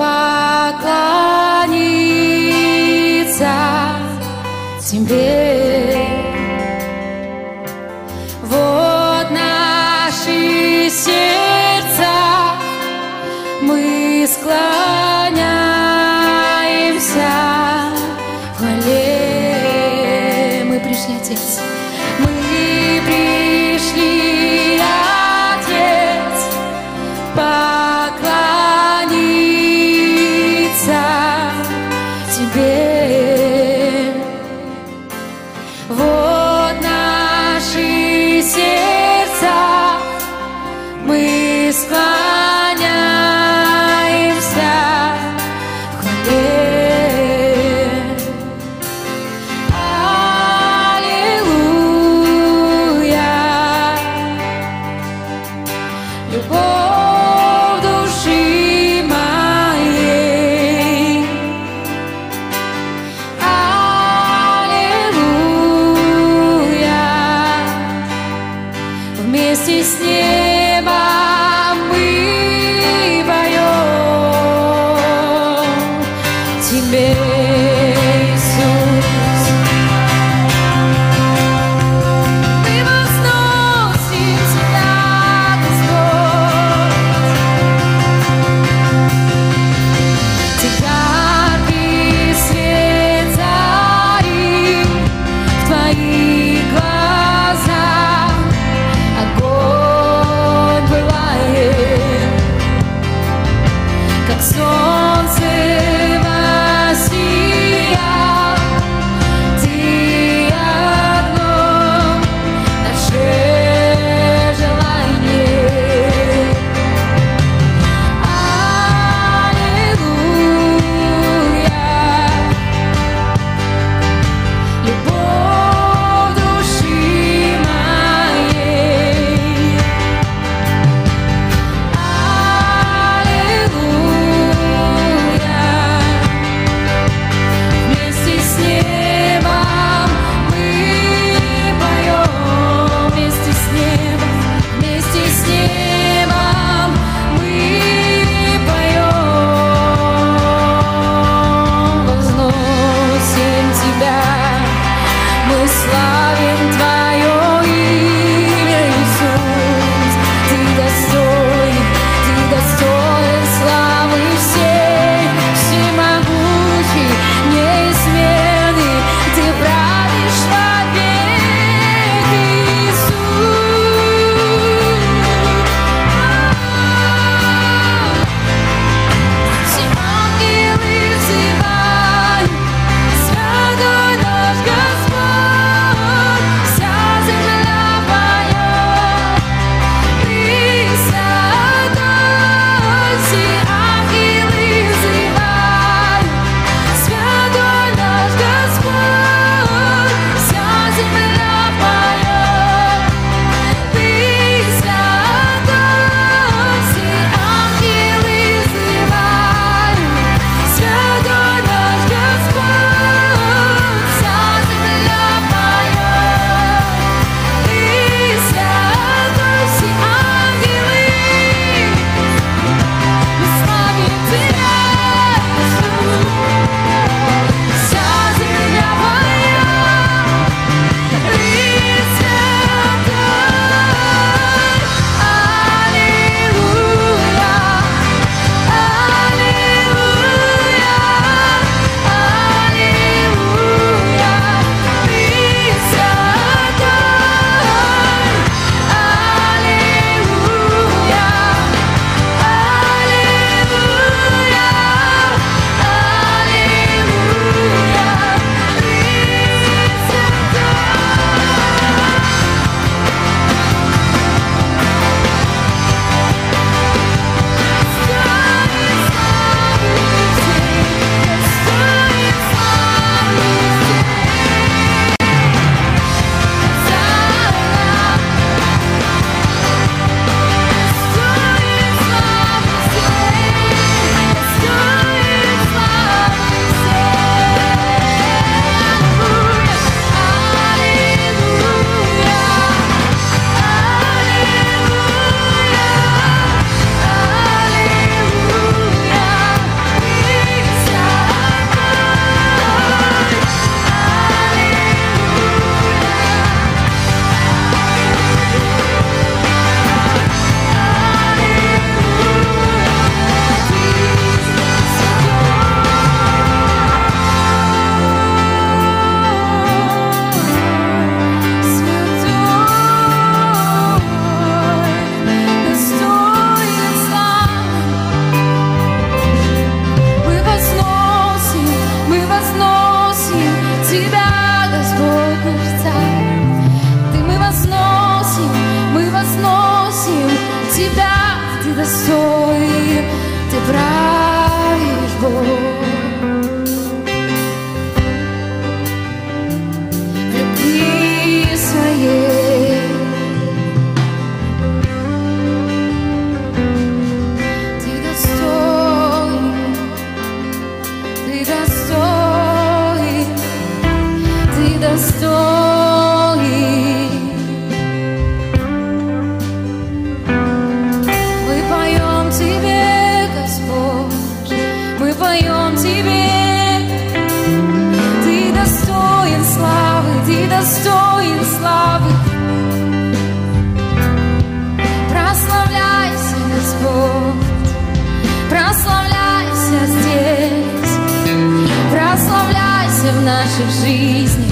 поклониться тебе. Вот наши сердца мы складываем. so Достоин, Ты правишь, Бог. В любви своей Ты достоин, Ты достоин, Ты достоин. Поем Тебе. Ты достоин славы, Ты достоин славы. Прославляйся, Господь, прославляйся здесь, прославляйся в нашей жизни.